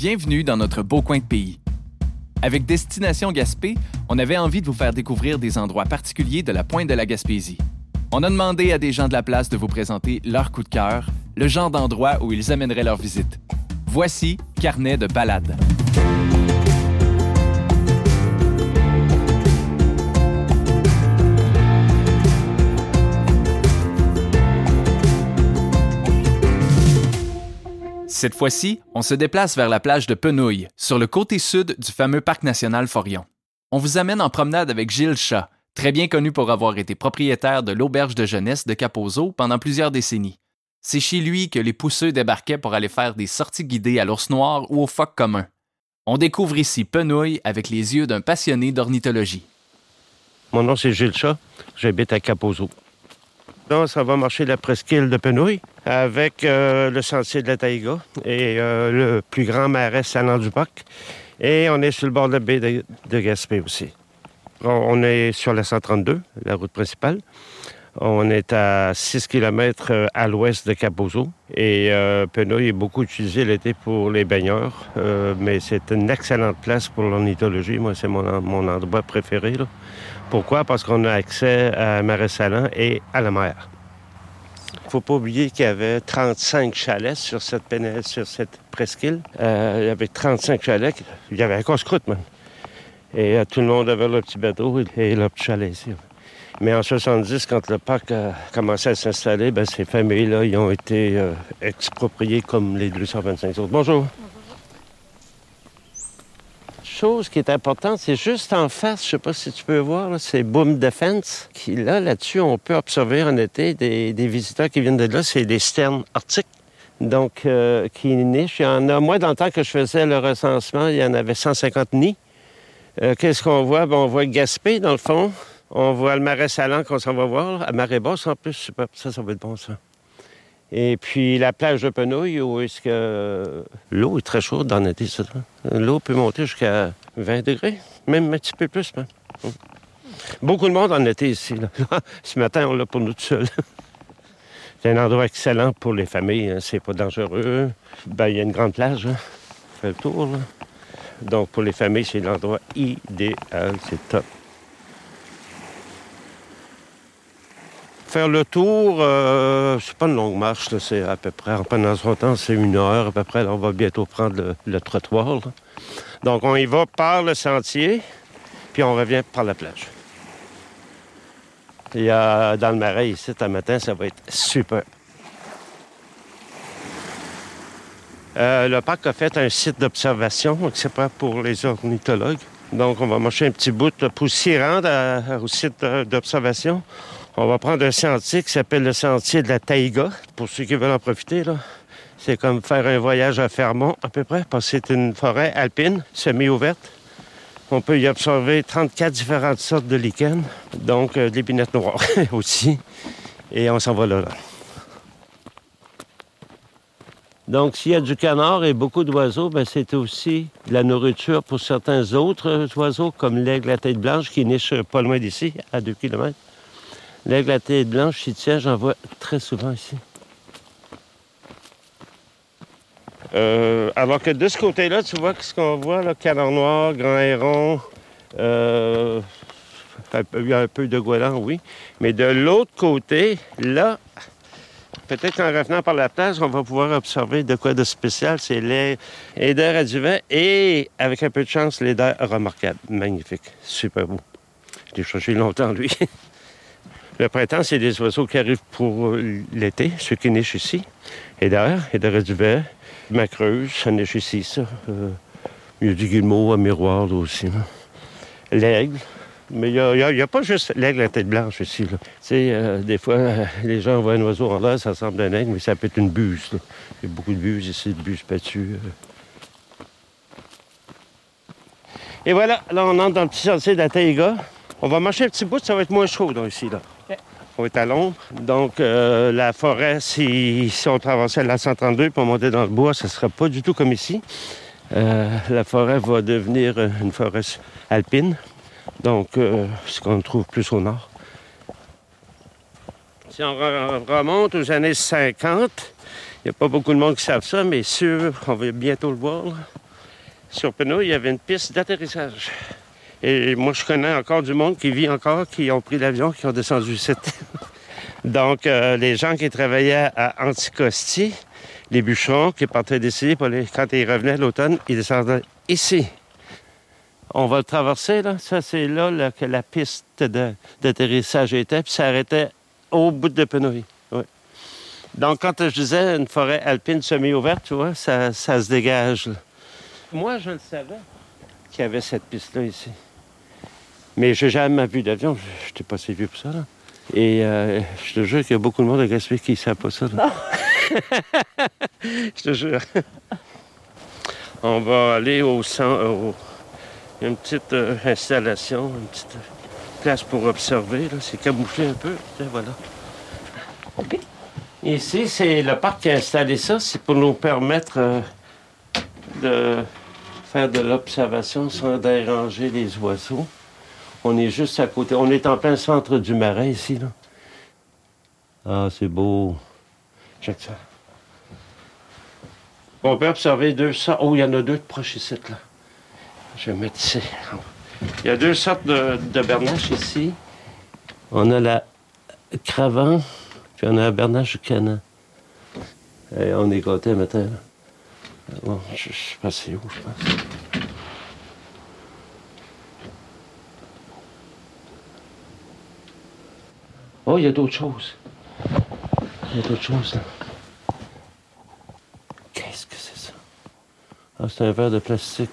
Bienvenue dans notre beau coin de pays. Avec Destination Gaspé, on avait envie de vous faire découvrir des endroits particuliers de la pointe de la Gaspésie. On a demandé à des gens de la place de vous présenter leur coup de cœur, le genre d'endroit où ils amèneraient leur visite. Voici Carnet de balade. Cette fois-ci, on se déplace vers la plage de Penouille, sur le côté sud du fameux parc national Forillon. On vous amène en promenade avec Gilles Chat, très bien connu pour avoir été propriétaire de l'auberge de jeunesse de Capozo pendant plusieurs décennies. C'est chez lui que les pousseux débarquaient pour aller faire des sorties guidées à l'ours noir ou au phoque commun. On découvre ici Penouille avec les yeux d'un passionné d'ornithologie. Mon nom, c'est Gilles Chat. J'habite à Capozo. Ça va marcher la presqu'île de Penouille avec euh, le sentier de la Taïga et euh, le plus grand marais salant du parc. Et on est sur le bord de la baie de, Gaspé aussi. On, est sur la 132, la route principale. On est à 6 km à l'ouest de Capozo. Et euh, Penouille est beaucoup utilisé l'été pour les baigneurs. Euh, mais c'est une excellente place pour l'ornithologie. Moi, c'est mon, mon endroit préféré. là. Pourquoi? Parce qu'on a accès à Marais Salant et à la mer. Il faut pas oublier qu'il y avait 35 chalets sur cette, péni- sur cette presqu'île. Euh, il y avait 35 chalets. Il y avait un casse-croûte, même. Et euh, tout le monde avait leur petit bateau et leur petit chalet ici. Mais en 70, quand le parc a commencé à s'installer, ben, ces familles-là, ils ont été euh, expropriées comme les 225 autres. Bonjour. Chose qui est importante, c'est juste en face, je sais pas si tu peux voir, là, c'est Boom Defense. Là, là-dessus, on peut observer en été des, visiteurs qui viennent de là. C'est des sternes arctiques. Donc, euh, qui nichent. Il y en a, moi, dans le temps que je faisais le recensement, il y en avait 150 nids. Euh, Qu'est-ce qu'on voit? Ben, on voit Gaspé, dans le fond. On voit le marais salant qu'on s'en va voir, à marée basse en plus. Super. Ça, ça va être bon, ça. Et puis la plage de Penouille, où est-ce que l'eau est très chaude dans l'été, là. L'eau peut monter jusqu'à 20 degrés, même un petit peu plus. même. Beaucoup de monde en été ici. là. Ce matin, on l'a pour nous tout seuls. C'est un endroit excellent pour les familles. hein? C'est pas dangereux. Ben, il y a une grande plage. Hein? On fait le tour. Là. Donc, pour les familles, c'est l'endroit idéal. C'est top. Faire le tour, euh, c'est pas une longue marche, c'est à peu près, en prenant son temps, c'est une heure à peu près. Là, on va bientôt prendre le, trottoir. Donc, on y va par le sentier, puis on revient par la plage. Y a dans le marais ici, un matin, ça va être super. Euh, le parc a fait un site d'observation, donc c'est pas pour les ornithologues. Donc, on va marcher un petit bout pour s'y rendre à- au site euh, d'observation. On va prendre un sentier qui s'appelle le sentier de la Taïga, pour ceux qui veulent en profiter. C'est comme faire un voyage à Fermont, à peu près, parce que c'est une forêt alpine, semi-ouverte. On peut y observer 34 différentes sortes de lichens, donc euh, de l'épinettes noires aussi. Et on s'en va là, là. Donc, s'il y a du canard et beaucoup d'oiseaux, ben, c'est aussi de la nourriture pour certains autres oiseaux, comme l'aigle à tête blanche qui niche pas loin d'ici, à 2 km. L'aigle à tête blanche, tient, j'en vois très souvent ici. Euh, alors que de ce côté-là, tu vois ce qu'on voit, là, canard noir, grand héron, euh, un peu de goéland, oui. Mais de l'autre côté, là, peut-être qu'en revenant par la plage, on va pouvoir observer de quoi de spécial. C'est l'aider à du vent et, avec un peu de chance, l'aider remarquable. Magnifique. Super beau. Je l'ai cherché longtemps, lui. Le printemps, c'est des oiseaux qui arrivent pour l'été, ceux qui nichent ici. Et derrière, et derrière du verre, macreuse, ça niche ici, ça. Euh, il y a du guillemot à miroir, là aussi. L'aigle. Mais il n'y a, pas juste l'aigle à tête blanche ici. Là. Euh, des fois, euh, les gens voient un oiseau en l'air, ça ressemble à un aigle, mais ça peut être une buse. là. Il y a beaucoup de buses ici, de buses battues. euh. Et voilà, là, on entre dans le petit sentier de la Taïga. On va marcher un petit bout, ça va être moins chaud, donc, ici, là. On est à l'ombre. Donc, euh, la forêt, si, on traversait la 132 pour monter dans le bois, ça ne sera pas du tout comme ici. Euh, la forêt va devenir une forêt alpine. Donc, euh, ce qu'on trouve plus au nord. Si on re- remonte aux années 50, il n'y a pas beaucoup de monde qui savent ça, mais sûr, on va bientôt le voir. sur Penouille, il y avait une piste d'atterrissage. Et moi, je connais encore du monde qui vit encore, qui ont pris l'avion, qui ont descendu ici. Donc, euh, les gens qui travaillaient à Anticosti, les bûcherons qui partaient d'ici, quand ils revenaient l'automne, ils descendaient ici. On va le traverser, là. Ça, c'est là, que la piste d'atterrissage était, puis ça arrêtait au bout de Penouille. Donc, quand je disais une forêt alpine semi-ouverte, tu vois, ça, se dégage. Moi, je le savais qu'il y avait cette piste-là ici. Mais je n'ai jamais vu d'avion. Je n'étais pas si vieux pour ça. Là. Et euh, je te jure qu'il y a beaucoup de monde à Gaspé qui ne savent pas ça. je te jure. On va aller au centre. Il y a une petite euh, installation, une petite place pour observer. C'est camouflé un peu. voilà. Ici, c'est le parc qui a installé ça. C'est pour nous permettre euh, de faire de l'observation sans déranger les oiseaux. On est juste à côté. On est en plein centre du marais ici. Là. Ah, c'est beau. Check ça. On peut observer deux sortes. Oh, il y en a deux de proches ici, là. Je vais mettre ici. Il y a deux sortes de, de bernaches ici. On a la cravant, puis on a la bernache canin. Et on est côté matin. Bon, je, ne sais pas c'est où, je pense. Oh, il y a d'autres choses. Il y a d'autres choses. Qu'est-ce que c'est ça? Ah, c'est un verre de plastique.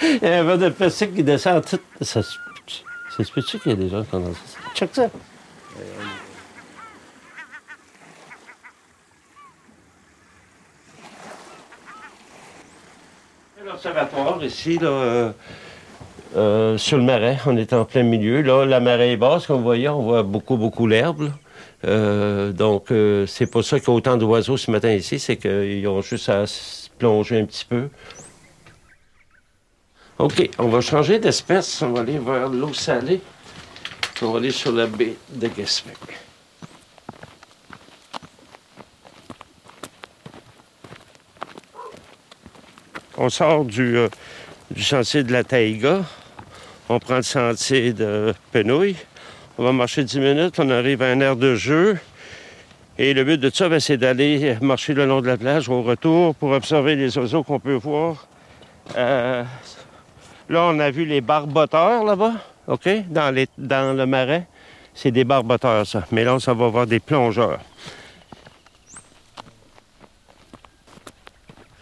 il y a un verre de plastique qui descend tout. Ça se y a des gens qui ont ça? Check ça. Ici, euh, euh, sur le marais, on est en plein milieu. Là, la marée est basse, comme vous voyez, on voit beaucoup, beaucoup l'herbe. Euh, donc, c'est pour ça qu'il y a autant d'oiseaux ce matin ici, c'est qu'ils ont juste à se plonger un petit peu. OK, on va changer d'espèce. On va aller vers l'eau salée. On va aller sur la baie de Gaspé. On sort du, euh, du sentier de la Taïga. On prend le sentier de Penouille. On va marcher 10 minutes. On arrive à un air de jeu. Et le but de ça, ben, c'est d'aller marcher le long de la plage au retour pour observer les oiseaux qu'on peut voir. Euh, là, on a vu les barboteurs là-bas, OK, dans, le marais. C'est des barboteurs, ça. Mais là, ça va voir des plongeurs.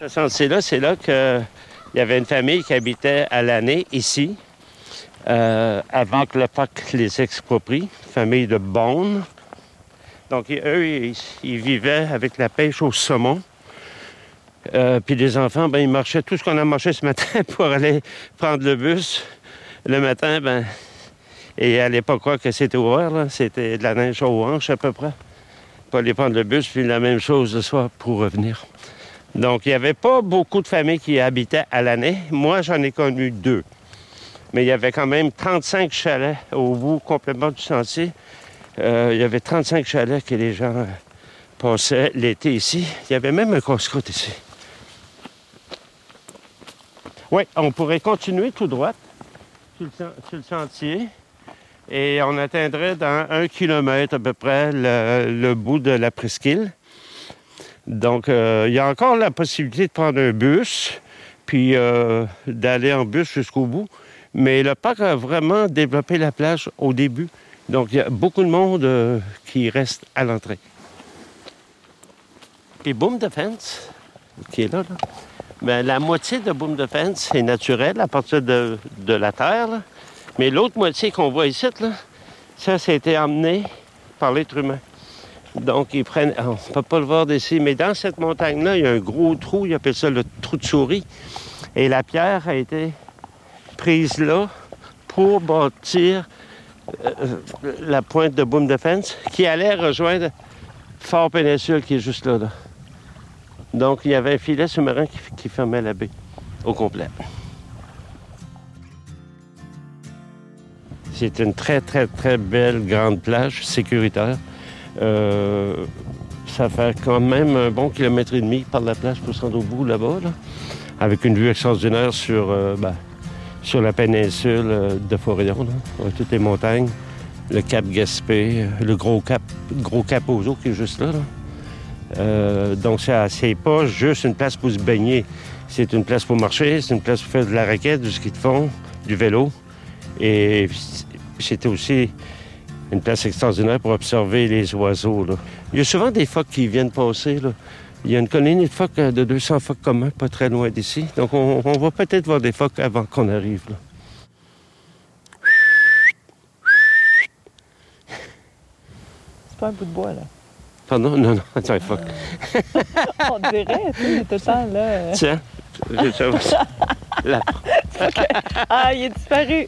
Ce sentier-là, c'est là qu'il y avait une famille qui habitait à l'année ici, euh, avant que le parc les exproprie, famille de Bonne. Donc, eux, ils, vivaient avec la pêche au saumon. Euh, puis les enfants, ben, ils marchaient tout ce qu'on a marché ce matin pour aller prendre le bus. Le matin, ben, et à l'époque, quoi que c'était ouvert, c'était de la neige aux hanches à peu près. Pour aller prendre le bus, puis la même chose le soir pour revenir. Donc, il n'y avait pas beaucoup de familles qui habitaient à l'année. Moi, j'en ai connu deux. Mais il y avait quand même 35 chalets au bout complètement du sentier. Euh, il y avait 35 chalets que les gens passaient l'été ici. Il y avait même un casse ici. Oui, on pourrait continuer tout droit sur le, sentier et on atteindrait dans un kilomètre à peu près le bout de la presqu'île. Donc, euh, il y a encore la possibilité de prendre un bus, puis euh, d'aller en bus jusqu'au bout. Mais le parc a vraiment développé la plage au début. Donc, il y a beaucoup de monde euh, qui reste à l'entrée. Et Boom Defense, qui est là, là ben, la moitié de Boom Defense est naturelle à partir de, la terre. Mais l'autre moitié qu'on voit ici, là, ça, ça a été emmené par l'être humain. Donc, ils prennent. On ne peut pas le voir d'ici, mais dans cette montagne-là, il y a un gros trou, ils appellent ça le trou de souris. Et la pierre a été prise là pour bâtir euh, la pointe de Boom Defense qui allait rejoindre Fort Péninsule qui est juste là. Donc, il y avait un filet sous-marin qui fermait la baie au complet. C'est une très, très, très belle grande plage sécuritaire. Euh, Ça fait quand même un bon kilomètre et demi par la plage pour se rendre au bout là-bas, là, avec une vue extraordinaire sur, euh, ben, sur la péninsule euh, de Forillon, toutes les montagnes, le cap Gaspé, le gros cap, gros cap aux eaux qui est juste là. là. Euh, donc, c'est pas juste une place pour se baigner. C'est une place pour marcher, c'est une place pour faire de la raquette, du ski de fond, du vélo. Et c'était aussi une place extraordinaire pour observer les oiseaux. là. Il y a souvent des phoques qui viennent passer. là. Il y a une colonie de phoques euh, de 200 phoques communs, pas très loin d'ici. Donc, on, on va peut-être voir des phoques avant qu'on arrive. là. C'est pas un bout de bois, là. Pardon? Non, non, c'est un phoque. On dirait, tu sais, tout le temps, là. Tiens, je- je- là, Ah, il est disparu.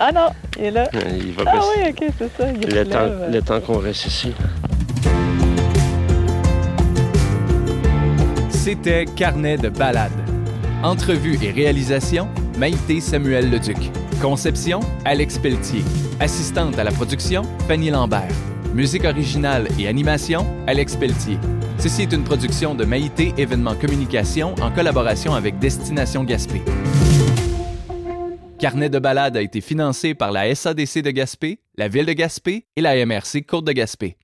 Ah non, il est là. il va Ah oui, OK, c'est ça. Il Le se temps, lève. le temps qu'on reste ici. C'était Carnet de balade. Entrevue et réalisation, Maïté Samuel Leduc. Conception, Alex Pelletier. Assistante à la production, Fanny Lambert. Musique originale et animation, Alex Pelletier. Ceci est une production de Maïté Événements Communication en collaboration avec Destination Gaspé. Carnet de balade a été financé par la SADC de Gaspé, la Ville de Gaspé et la MRC Côte de Gaspé.